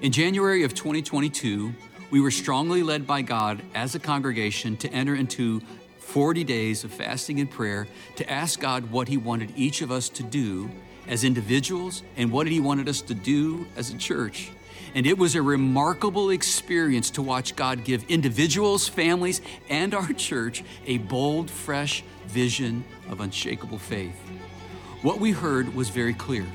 In January of 2022, we were strongly led by God as a congregation to enter into 40 days of fasting and prayer to ask God what He wanted each of us to do as individuals and what He wanted us to do as a church. And it was a remarkable experience to watch God give individuals, families, and our church a bold, fresh vision of unshakable faith. What we heard was very clear.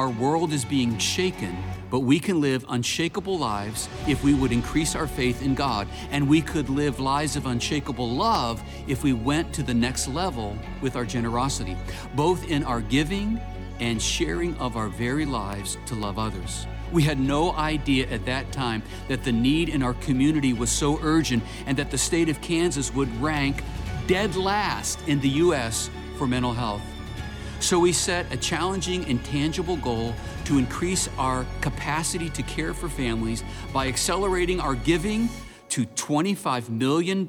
Our world is being shaken, but we can live unshakable lives if we would increase our faith in God. And we could live lives of unshakable love if we went to the next level with our generosity, both in our giving and sharing of our very lives to love others. We had no idea at that time that the need in our community was so urgent and that the state of Kansas would rank dead last in the U.S. for mental health. So we set a challenging and tangible goal to increase our capacity to care for families by accelerating our giving to $25 million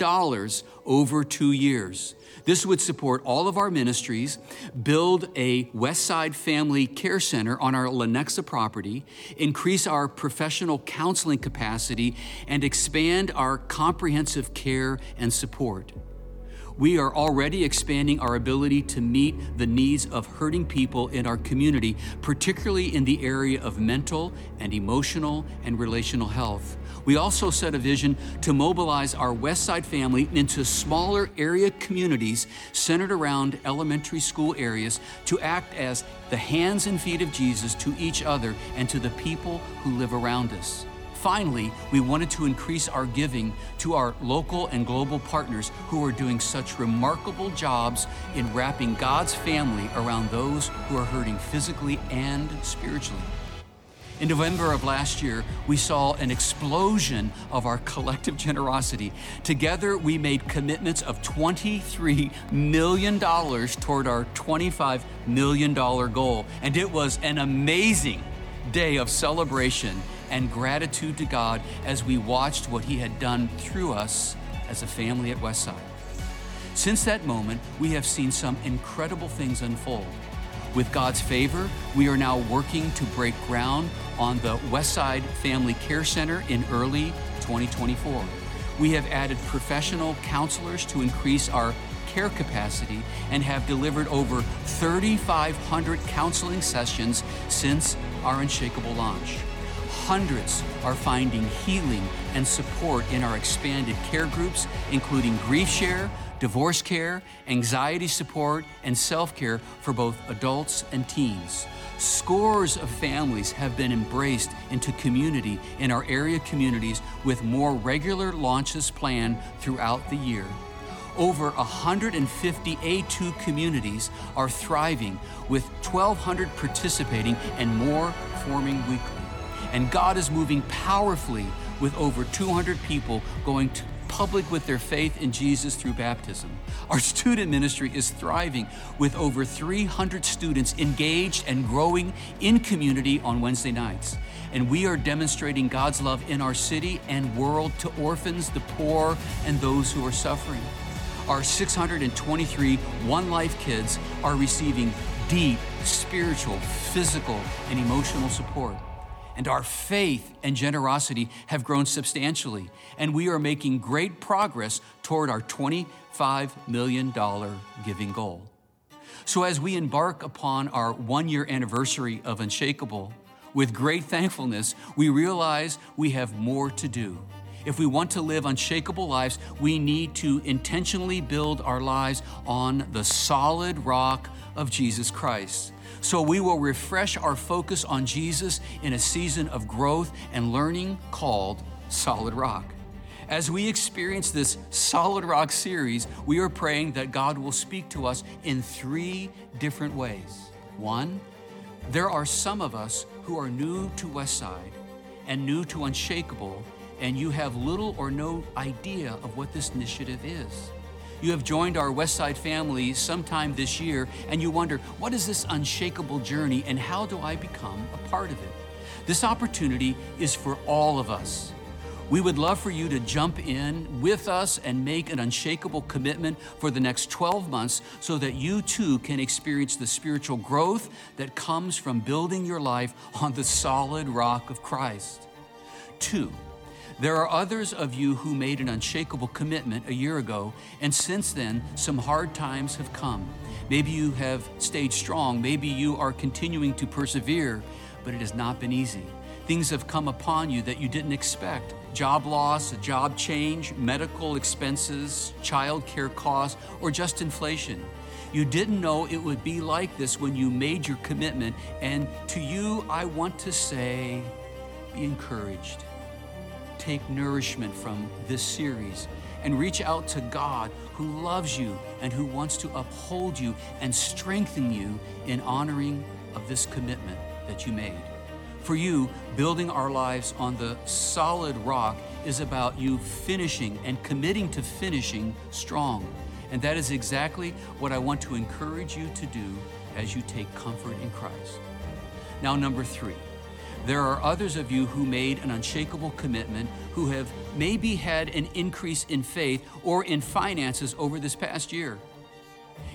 over two years. This would support all of our ministries, build a West Side Family Care Center on our Lenexa property, increase our professional counseling capacity, and expand our comprehensive care and support. We are already expanding our ability to meet the needs of hurting people in our community, particularly in the area of mental and emotional and relational health. We also set a vision to mobilize our West Side family into smaller area communities centered around elementary school areas to act as the hands and feet of Jesus to each other and to the people who live around us. Finally, we wanted to increase our giving to our local and global partners who are doing such remarkable jobs in wrapping God's family around those who are hurting physically and spiritually. In November of last year, we saw an explosion of our collective generosity. Together, we made commitments of $23 million toward our $25 million goal. And it was an amazing day of celebration and gratitude to God as we watched what He had done through us as a family at Westside. Since that moment, we have seen some incredible things unfold. With God's favor, we are now working to break ground on the Westside Family Care Center in early 2024. We have added professional counselors to increase our care capacity and have delivered over 3,500 counseling sessions since our Unshakable launch. Hundreds are finding healing and support in our expanded care groups, including Grief Share, divorce care, anxiety support, and self care for both adults and teens. Scores of families have been embraced into community in our area communities with more regular launches planned throughout the year. Over 150 A2 communities are thriving with 1,200 participating and more forming weekly. And God is moving powerfully with over 200 people going to public with their faith in Jesus through baptism. Our student ministry is thriving with over 300 students engaged and growing in community on Wednesday nights. And we are demonstrating God's love in our city and world to orphans, the poor, and those who are suffering. Our 623 One Life kids are receiving deep spiritual, physical, and emotional support and our faith and generosity have grown substantially, and we are making great progress toward our $25 million giving goal. So, as we embark upon our one year anniversary of Unshakable, with great thankfulness, we realize we have more to do. If we want to live unshakable lives, we need to intentionally build our lives on the solid rock of Jesus Christ. So we will refresh our focus on Jesus in a season of growth and learning called Solid Rock. As we experience this Solid Rock series, we are praying that God will speak to us in three different ways. One, there are some of us who are new to Westside and new to Unshakable, and you have little or no idea of what this initiative is. You have joined our Westside family sometime this year, and you wonder, what is this unshakable journey and how do I become a part of it? This opportunity is for all of us. We would love for you to jump in with us and make an unshakable commitment for the next 12 months so that you too can experience the spiritual growth that comes from building your life on the solid rock of Christ. Two, there are others of you who made an unshakable commitment a year ago, and since then, some hard times have come. Maybe you have stayed strong, maybe you are continuing to persevere, but it has not been easy. Things have come upon you that you didn't expect job loss, a job change, medical expenses, child care costs, or just inflation. You didn't know it would be like this when you made your commitment, and to you, I want to say, be encouraged take nourishment from this series and reach out to God who loves you and who wants to uphold you and strengthen you in honoring of this commitment that you made. For you, building our lives on the solid rock is about you finishing and committing to finishing strong. And that is exactly what I want to encourage you to do as you take comfort in Christ. Now, number three. There are others of you who made an unshakable commitment, who have maybe had an increase in faith or in finances over this past year.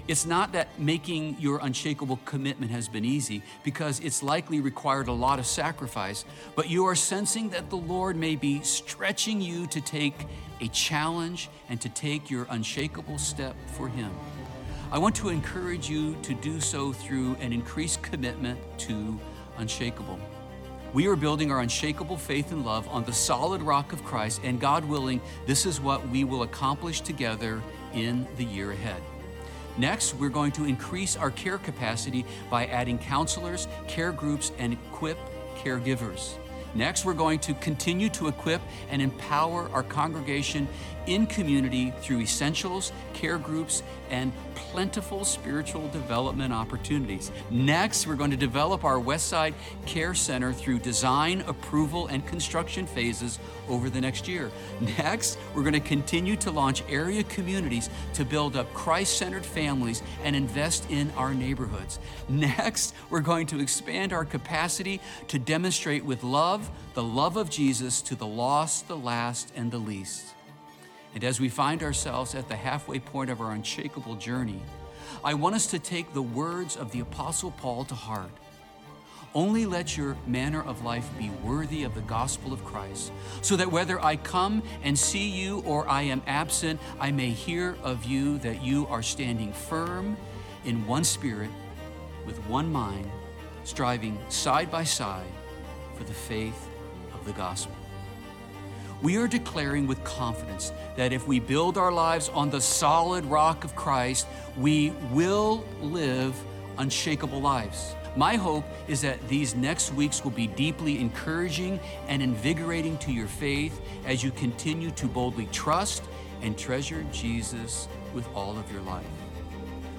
It's not that making your unshakable commitment has been easy, because it's likely required a lot of sacrifice, but you are sensing that the Lord may be stretching you to take a challenge and to take your unshakable step for Him. I want to encourage you to do so through an increased commitment to unshakable. We are building our unshakable faith and love on the solid rock of Christ, and God willing, this is what we will accomplish together in the year ahead. Next, we're going to increase our care capacity by adding counselors, care groups, and equip caregivers. Next, we're going to continue to equip and empower our congregation in community through essentials, care groups, and plentiful spiritual development opportunities. Next, we're going to develop our Westside Care Center through design, approval, and construction phases over the next year. Next, we're going to continue to launch area communities to build up Christ centered families and invest in our neighborhoods. Next, we're going to expand our capacity to demonstrate with love the love of Jesus to the lost, the last, and the least. And as we find ourselves at the halfway point of our unshakable journey, I want us to take the words of the Apostle Paul to heart. Only let your manner of life be worthy of the gospel of Christ, so that whether I come and see you or I am absent, I may hear of you that you are standing firm in one spirit, with one mind, striving side by side for the faith of the gospel. We are declaring with confidence that if we build our lives on the solid rock of Christ, we will live unshakable lives. My hope is that these next weeks will be deeply encouraging and invigorating to your faith as you continue to boldly trust and treasure Jesus with all of your life.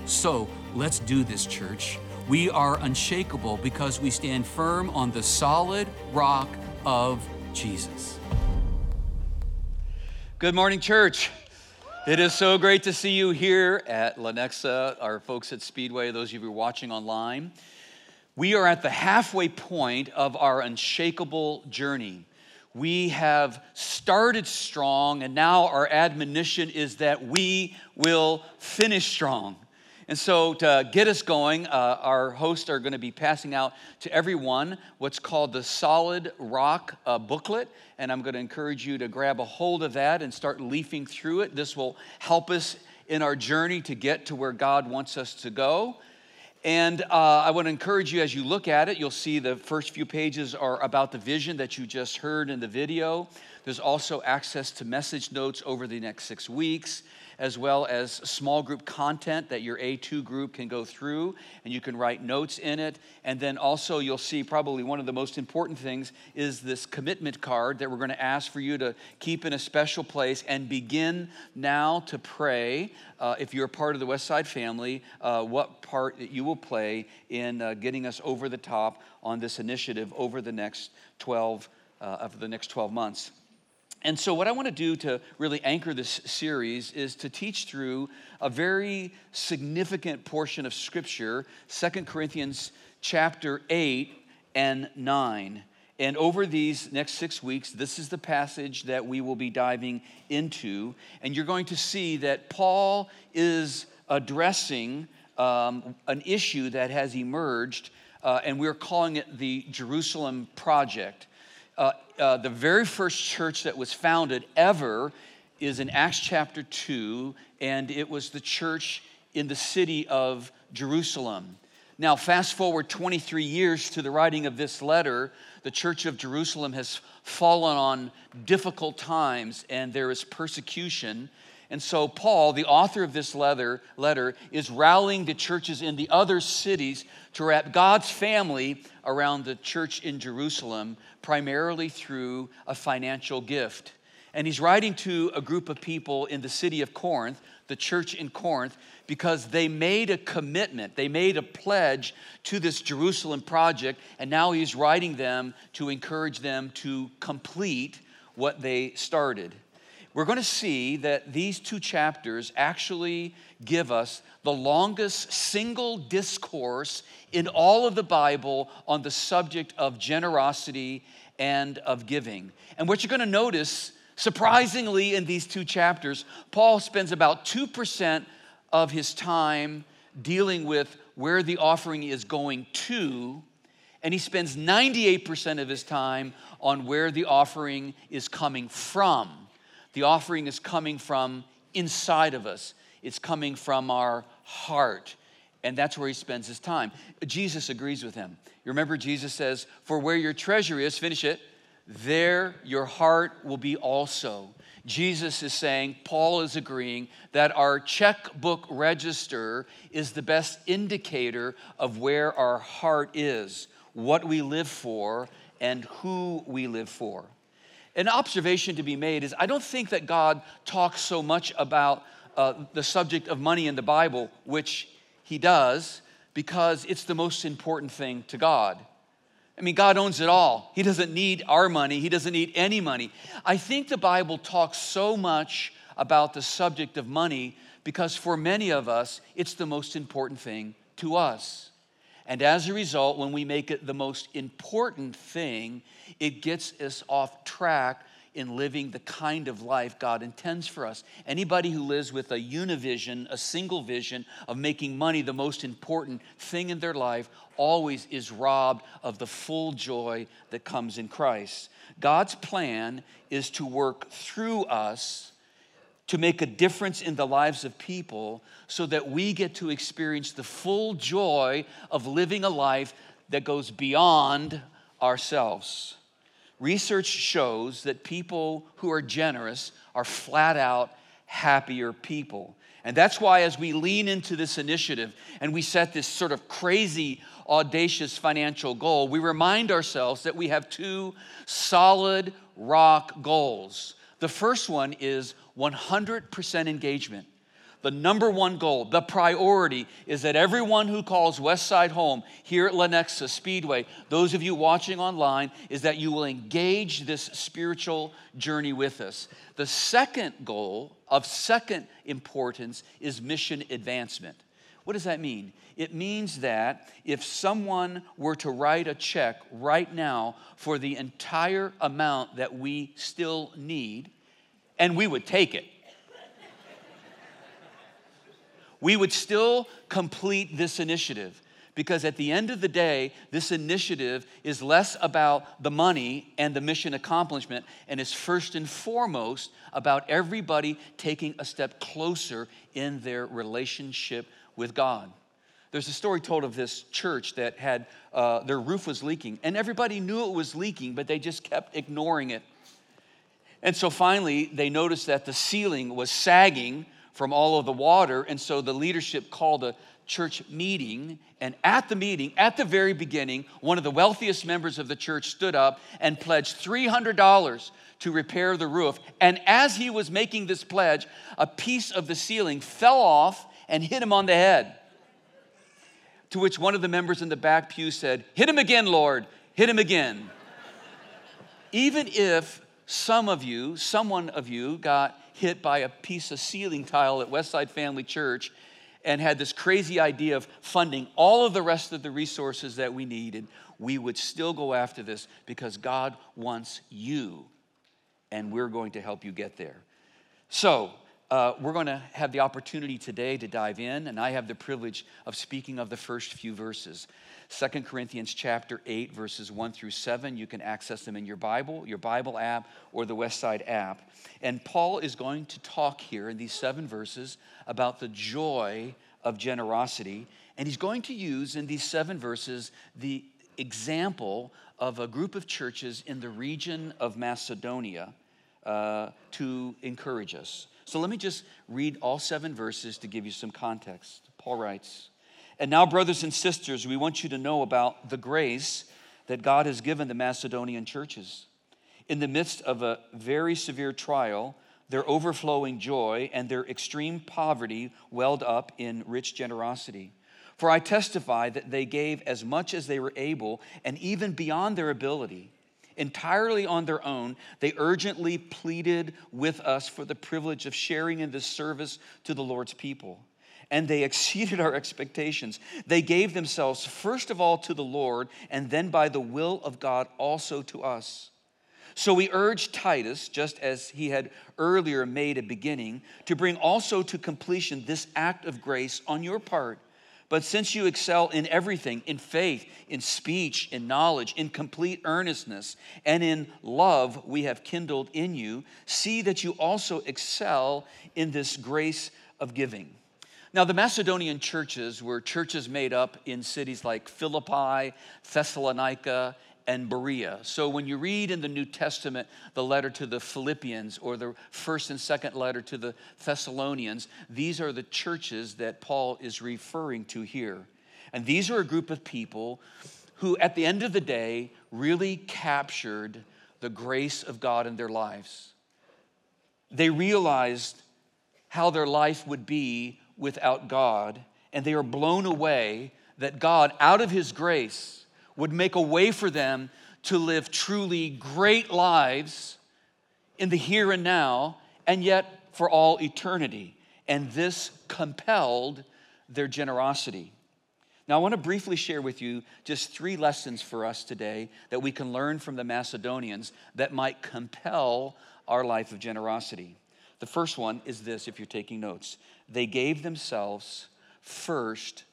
So let's do this, church. We are unshakable because we stand firm on the solid rock of Jesus. Good morning, church. It is so great to see you here at Lenexa, our folks at Speedway, those of you watching online. We are at the halfway point of our unshakable journey. We have started strong, and now our admonition is that we will finish strong. And so, to get us going, uh, our hosts are going to be passing out to everyone what's called the Solid Rock uh, booklet. And I'm going to encourage you to grab a hold of that and start leafing through it. This will help us in our journey to get to where God wants us to go. And uh, I want to encourage you as you look at it, you'll see the first few pages are about the vision that you just heard in the video. There's also access to message notes over the next six weeks as well as small group content that your A2 group can go through and you can write notes in it. And then also, you'll see probably one of the most important things is this commitment card that we're going to ask for you to keep in a special place and begin now to pray. Uh, if you're a part of the Westside family, uh, what part that you will play in uh, getting us over the top on this initiative over the next 12 uh, of the next 12 months. And so, what I want to do to really anchor this series is to teach through a very significant portion of Scripture, Second Corinthians chapter 8 and 9. And over these next six weeks, this is the passage that we will be diving into. And you're going to see that Paul is addressing um, an issue that has emerged, uh, and we're calling it the Jerusalem Project. Uh, uh, the very first church that was founded ever is in Acts chapter 2, and it was the church in the city of Jerusalem. Now, fast forward 23 years to the writing of this letter, the church of Jerusalem has fallen on difficult times and there is persecution. And so, Paul, the author of this letter, letter, is rallying the churches in the other cities to wrap God's family around the church in Jerusalem, primarily through a financial gift. And he's writing to a group of people in the city of Corinth, the church in Corinth, because they made a commitment, they made a pledge to this Jerusalem project, and now he's writing them to encourage them to complete what they started. We're going to see that these two chapters actually give us the longest single discourse in all of the Bible on the subject of generosity and of giving. And what you're going to notice Surprisingly, in these two chapters, Paul spends about 2% of his time dealing with where the offering is going to, and he spends 98% of his time on where the offering is coming from. The offering is coming from inside of us, it's coming from our heart. And that's where he spends his time. Jesus agrees with him. You remember, Jesus says, For where your treasure is, finish it, there your heart will be also. Jesus is saying, Paul is agreeing that our checkbook register is the best indicator of where our heart is, what we live for, and who we live for. An observation to be made is I don't think that God talks so much about uh, the subject of money in the Bible, which he does, because it's the most important thing to God. I mean, God owns it all. He doesn't need our money, He doesn't need any money. I think the Bible talks so much about the subject of money because for many of us, it's the most important thing to us. And as a result, when we make it the most important thing, it gets us off track in living the kind of life God intends for us. Anybody who lives with a univision, a single vision of making money the most important thing in their life, always is robbed of the full joy that comes in Christ. God's plan is to work through us to make a difference in the lives of people so that we get to experience the full joy of living a life that goes beyond ourselves. Research shows that people who are generous are flat out happier people. And that's why, as we lean into this initiative and we set this sort of crazy, audacious financial goal, we remind ourselves that we have two solid rock goals. The first one is 100% engagement. The number one goal, the priority, is that everyone who calls Westside home here at Lenexa Speedway, those of you watching online, is that you will engage this spiritual journey with us. The second goal of second importance is mission advancement. What does that mean? It means that if someone were to write a check right now for the entire amount that we still need, and we would take it, we would still complete this initiative because at the end of the day, this initiative is less about the money and the mission accomplishment and is first and foremost about everybody taking a step closer in their relationship with God. There's a story told of this church that had uh, their roof was leaking, and everybody knew it was leaking, but they just kept ignoring it. And so finally, they noticed that the ceiling was sagging from all of the water. And so the leadership called a church meeting. And at the meeting, at the very beginning, one of the wealthiest members of the church stood up and pledged $300 to repair the roof. And as he was making this pledge, a piece of the ceiling fell off and hit him on the head. To which one of the members in the back pew said, Hit him again, Lord, hit him again. Even if some of you, someone of you, got hit by a piece of ceiling tile at Westside Family Church and had this crazy idea of funding all of the rest of the resources that we needed, we would still go after this because God wants you and we're going to help you get there. So, uh, we're going to have the opportunity today to dive in, and I have the privilege of speaking of the first few verses. 2 Corinthians chapter 8, verses 1 through 7. You can access them in your Bible, your Bible app, or the Westside app. And Paul is going to talk here in these seven verses about the joy of generosity. And he's going to use in these seven verses the example of a group of churches in the region of Macedonia uh, to encourage us. So let me just read all seven verses to give you some context. Paul writes, And now, brothers and sisters, we want you to know about the grace that God has given the Macedonian churches. In the midst of a very severe trial, their overflowing joy and their extreme poverty welled up in rich generosity. For I testify that they gave as much as they were able, and even beyond their ability. Entirely on their own, they urgently pleaded with us for the privilege of sharing in this service to the Lord's people. And they exceeded our expectations. They gave themselves first of all to the Lord, and then by the will of God also to us. So we urge Titus, just as he had earlier made a beginning, to bring also to completion this act of grace on your part but since you excel in everything, in faith, in speech, in knowledge, in complete earnestness, and in love we have kindled in you, see that you also excel in this grace of giving. Now, the Macedonian churches were churches made up in cities like Philippi, Thessalonica, and Berea. So when you read in the New Testament the letter to the Philippians or the first and second letter to the Thessalonians, these are the churches that Paul is referring to here. And these are a group of people who, at the end of the day, really captured the grace of God in their lives. They realized how their life would be without God, and they are blown away that God, out of His grace, would make a way for them to live truly great lives in the here and now, and yet for all eternity. And this compelled their generosity. Now, I want to briefly share with you just three lessons for us today that we can learn from the Macedonians that might compel our life of generosity. The first one is this if you're taking notes they gave themselves first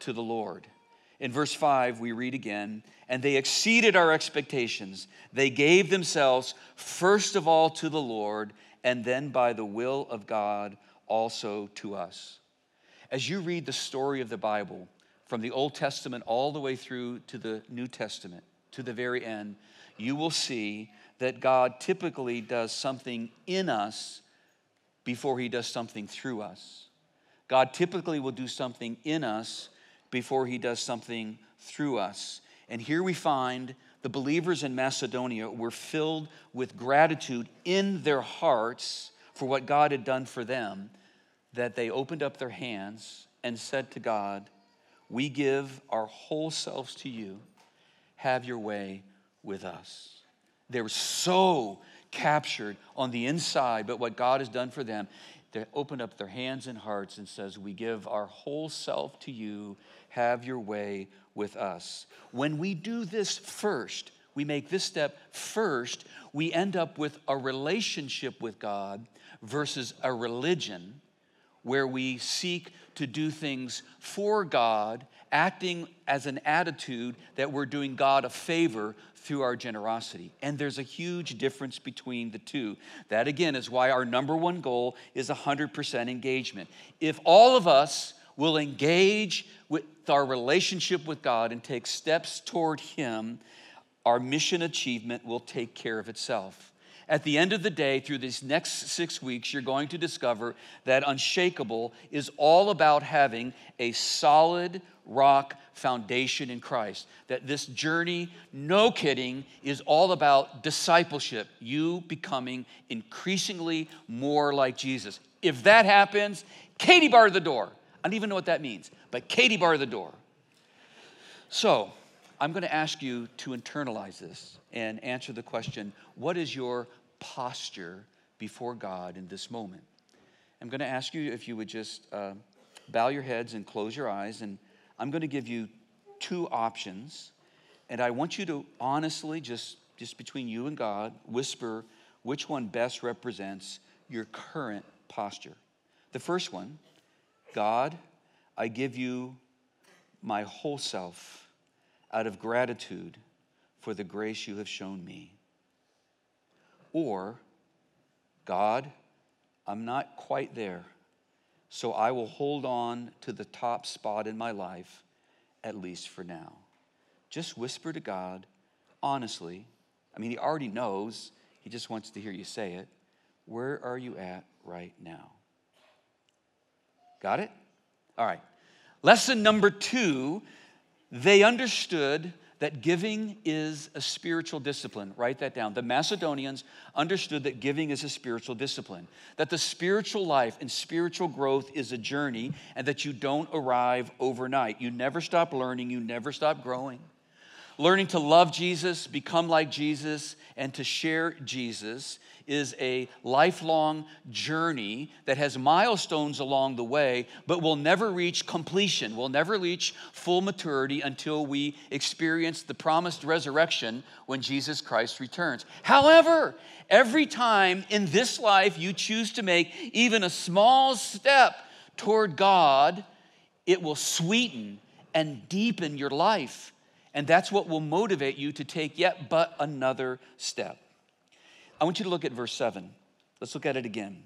to the Lord. In verse 5, we read again, and they exceeded our expectations. They gave themselves first of all to the Lord, and then by the will of God also to us. As you read the story of the Bible, from the Old Testament all the way through to the New Testament, to the very end, you will see that God typically does something in us before he does something through us. God typically will do something in us before he does something through us. And here we find the believers in Macedonia were filled with gratitude in their hearts for what God had done for them, that they opened up their hands and said to God, We give our whole selves to you. Have your way with us. They were so captured on the inside, but what God has done for them, they opened up their hands and hearts and says, We give our whole self to you have your way with us. When we do this first, we make this step first, we end up with a relationship with God versus a religion where we seek to do things for God, acting as an attitude that we're doing God a favor through our generosity. And there's a huge difference between the two. That again is why our number one goal is 100% engagement. If all of us will engage with our relationship with God and take steps toward Him, our mission achievement will take care of itself. At the end of the day, through these next six weeks, you're going to discover that Unshakable is all about having a solid rock foundation in Christ. That this journey, no kidding, is all about discipleship, you becoming increasingly more like Jesus. If that happens, Katie bar the door. I don't even know what that means, but Katie barred the door. So, I'm going to ask you to internalize this and answer the question what is your posture before God in this moment? I'm going to ask you if you would just uh, bow your heads and close your eyes, and I'm going to give you two options. And I want you to honestly, just, just between you and God, whisper which one best represents your current posture. The first one God, I give you my whole self out of gratitude for the grace you have shown me. Or, God, I'm not quite there, so I will hold on to the top spot in my life, at least for now. Just whisper to God, honestly. I mean, He already knows, He just wants to hear you say it. Where are you at right now? Got it? All right. Lesson number two they understood that giving is a spiritual discipline. Write that down. The Macedonians understood that giving is a spiritual discipline, that the spiritual life and spiritual growth is a journey, and that you don't arrive overnight. You never stop learning, you never stop growing learning to love Jesus, become like Jesus, and to share Jesus is a lifelong journey that has milestones along the way, but will never reach completion. We'll never reach full maturity until we experience the promised resurrection when Jesus Christ returns. However, every time in this life you choose to make even a small step toward God, it will sweeten and deepen your life and that's what will motivate you to take yet but another step. I want you to look at verse 7. Let's look at it again.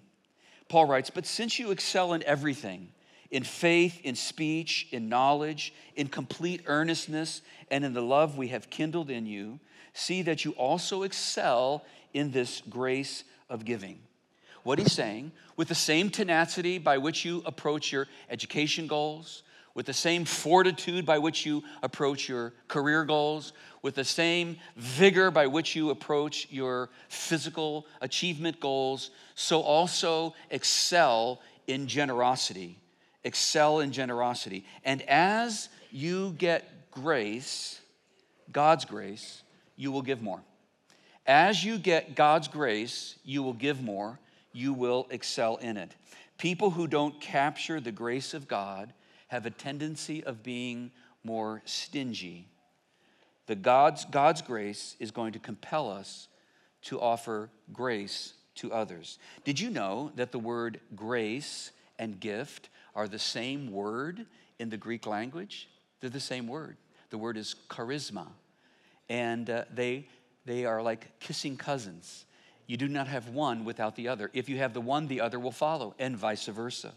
Paul writes, But since you excel in everything, in faith, in speech, in knowledge, in complete earnestness, and in the love we have kindled in you, see that you also excel in this grace of giving. What he's saying, with the same tenacity by which you approach your education goals, with the same fortitude by which you approach your career goals, with the same vigor by which you approach your physical achievement goals, so also excel in generosity. Excel in generosity. And as you get grace, God's grace, you will give more. As you get God's grace, you will give more, you will excel in it. People who don't capture the grace of God have a tendency of being more stingy. The God's, God's grace is going to compel us to offer grace to others. Did you know that the word grace and gift are the same word in the Greek language? They're the same word. The word is charisma. And uh, they, they are like kissing cousins. You do not have one without the other. If you have the one, the other will follow, and vice versa.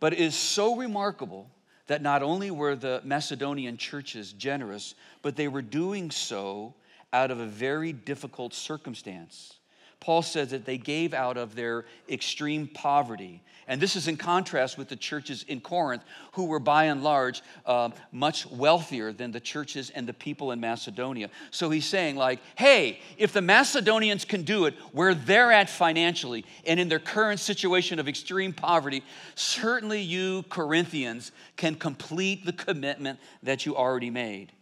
But it is so remarkable that not only were the Macedonian churches generous, but they were doing so out of a very difficult circumstance. Paul says that they gave out of their extreme poverty. And this is in contrast with the churches in Corinth, who were by and large uh, much wealthier than the churches and the people in Macedonia. So he's saying, like, hey, if the Macedonians can do it where they're at financially and in their current situation of extreme poverty, certainly you Corinthians can complete the commitment that you already made.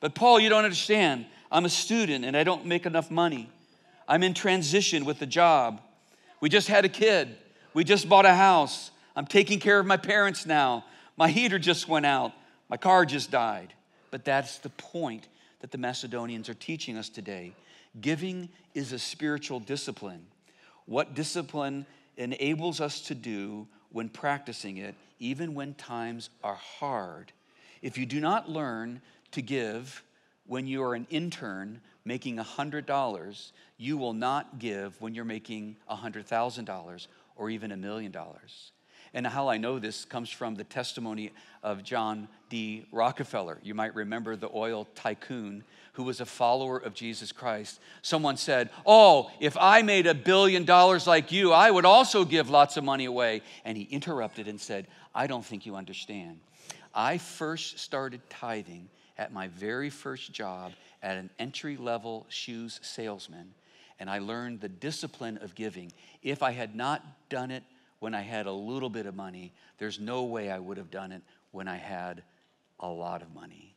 But Paul, you don't understand. I'm a student and I don't make enough money. I'm in transition with the job. We just had a kid. We just bought a house. I'm taking care of my parents now. My heater just went out. My car just died. But that's the point that the Macedonians are teaching us today. Giving is a spiritual discipline. What discipline enables us to do when practicing it, even when times are hard. If you do not learn to give when you are an intern making $100, you will not give when you're making $100,000 or even a million dollars. And how I know this comes from the testimony of John D. Rockefeller. You might remember the oil tycoon who was a follower of Jesus Christ. Someone said, Oh, if I made a billion dollars like you, I would also give lots of money away. And he interrupted and said, I don't think you understand. I first started tithing at my very first job at an entry level shoes salesman, and I learned the discipline of giving. If I had not done it when I had a little bit of money, there's no way I would have done it when I had a lot of money.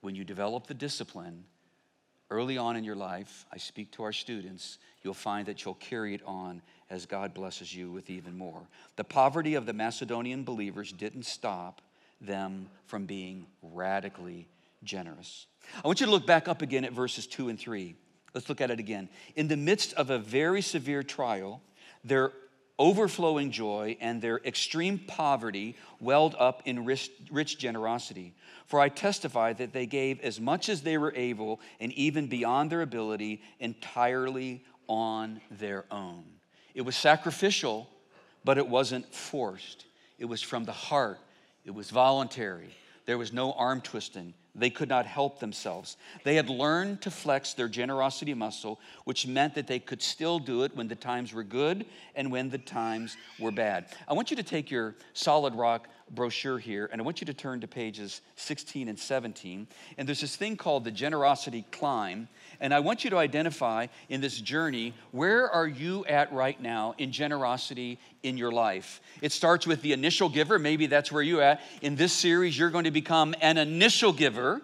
When you develop the discipline early on in your life, I speak to our students, you'll find that you'll carry it on as God blesses you with even more. The poverty of the Macedonian believers didn't stop them from being radically generous. I want you to look back up again at verses 2 and 3. Let's look at it again. In the midst of a very severe trial, Their overflowing joy and their extreme poverty welled up in rich, rich, generosity. For I testify that they gave as much as they were able and even beyond their ability entirely on their own. It was sacrificial, but it wasn't forced. It was from the heart, it was voluntary. There was no arm twisting. They could not help themselves. They had learned to flex their generosity muscle, which meant that they could still do it when the times were good and when the times were bad. I want you to take your solid rock brochure here, and I want you to turn to pages 16 and 17. And there's this thing called the generosity climb. And I want you to identify in this journey where are you at right now in generosity in your life? It starts with the initial giver. Maybe that's where you're at. In this series, you're going to become an initial giver.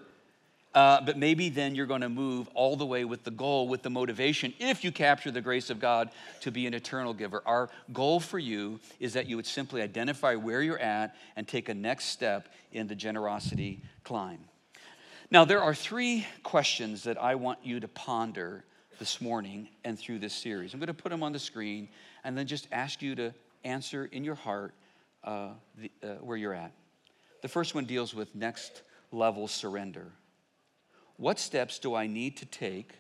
Uh, but maybe then you're going to move all the way with the goal, with the motivation, if you capture the grace of God to be an eternal giver. Our goal for you is that you would simply identify where you're at and take a next step in the generosity climb. Now, there are three questions that I want you to ponder this morning and through this series. I'm going to put them on the screen and then just ask you to answer in your heart uh, the, uh, where you're at. The first one deals with next level surrender. What steps do I need to take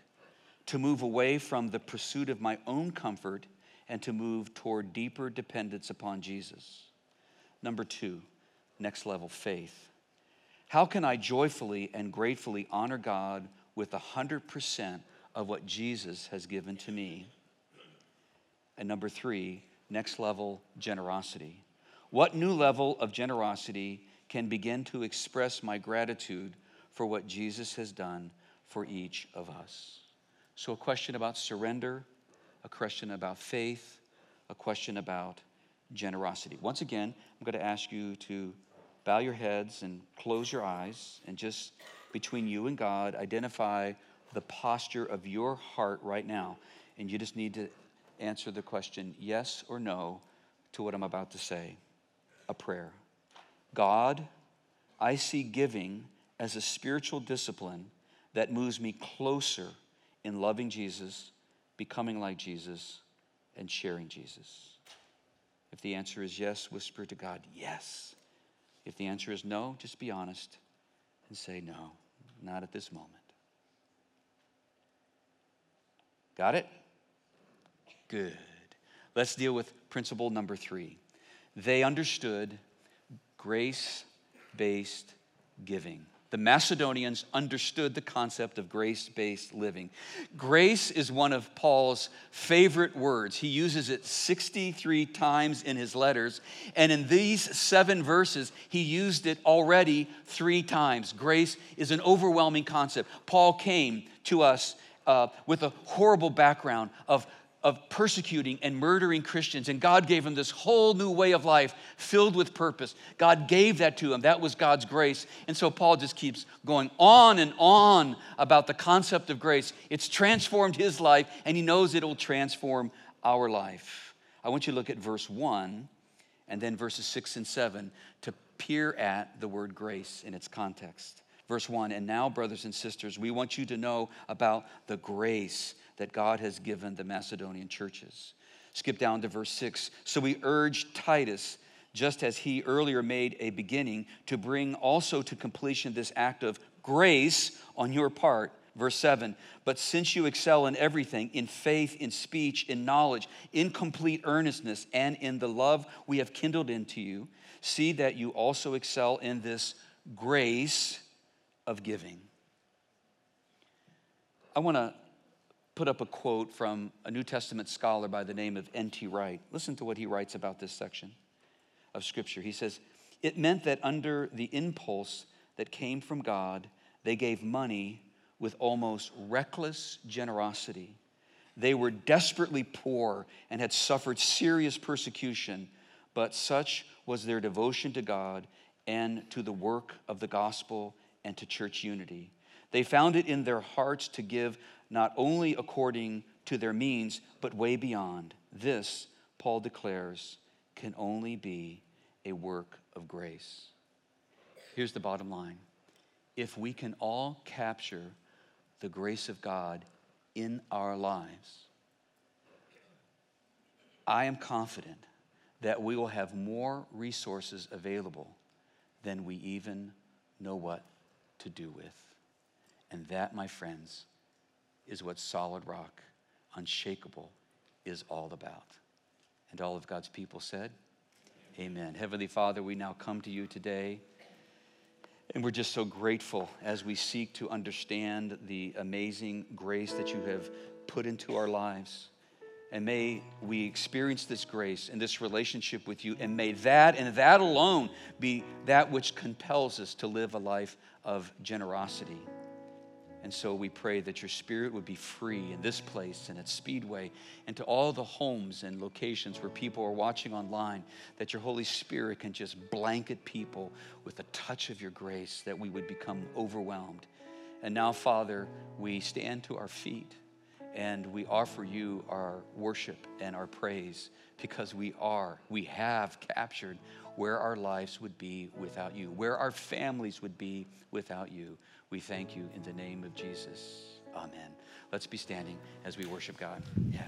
to move away from the pursuit of my own comfort and to move toward deeper dependence upon Jesus? Number two, next level faith. How can I joyfully and gratefully honor God with 100% of what Jesus has given to me? And number three, next level generosity. What new level of generosity can begin to express my gratitude for what Jesus has done for each of us. So, a question about surrender, a question about faith, a question about generosity. Once again, I'm going to ask you to bow your heads and close your eyes and just between you and God, identify the posture of your heart right now. And you just need to answer the question yes or no to what I'm about to say. A prayer. God, I see giving as a spiritual discipline that moves me closer in loving Jesus, becoming like Jesus, and sharing Jesus? If the answer is yes, whisper to God, yes. If the answer is no, just be honest and say, no, not at this moment. Got it? Good. Let's deal with principle number three. They understood grace based giving the Macedonians understood the concept of grace based living. Grace is one of Paul's favorite words. He uses it 63 times in his letters. And in these seven verses, he used it already three times. Grace is an overwhelming concept. Paul came to us uh, with a horrible background of of persecuting and murdering Christians. And God gave him this whole new way of life filled with purpose. God gave that to him. That was God's grace. And so Paul just keeps going on and on about the concept of grace. It's transformed his life, and he knows it will transform our life. I want you to look at verse 1 and then verses 6 and 7 to peer at the word grace in its context. Verse 1 And now, brothers and sisters, we want you to know about the grace that God has given the Macedonian churches. Skip down to verse 6. So we urge Titus, just as he earlier made a beginning, to bring also to completion this act of grace on your part. Verse 7 But since you excel in everything, in faith, in speech, in knowledge, in complete earnestness, and in the love we have kindled into you, see that you also excel in this grace of giving. I want to put up a quote from a New Testament scholar by the name of N.T. Wright. Listen to what he writes about this section of Scripture. He says, It meant that under the impulse that came from God, they gave money with almost reckless generosity. They were desperately poor and had suffered serious persecution, but such was their devotion to God and to the work of the gospel and to church unity. They found it in their hearts to give not only according to their means, but way beyond. This, Paul declares, can only be a work of grace. Here's the bottom line if we can all capture the grace of God in our lives, I am confident that we will have more resources available than we even know what to do with. And that, my friends, is what solid rock, unshakable, is all about. And all of God's people said, Amen. Heavenly Father, we now come to you today. And we're just so grateful as we seek to understand the amazing grace that you have put into our lives. And may we experience this grace and this relationship with you, and may that and that alone be that which compels us to live a life of generosity. And so we pray that your spirit would be free in this place and at Speedway and to all the homes and locations where people are watching online, that your Holy Spirit can just blanket people with a touch of your grace, that we would become overwhelmed. And now, Father, we stand to our feet and we offer you our worship and our praise because we are, we have captured where our lives would be without you, where our families would be without you. We thank you in the name of Jesus. Amen. Let's be standing as we worship God. Yeah.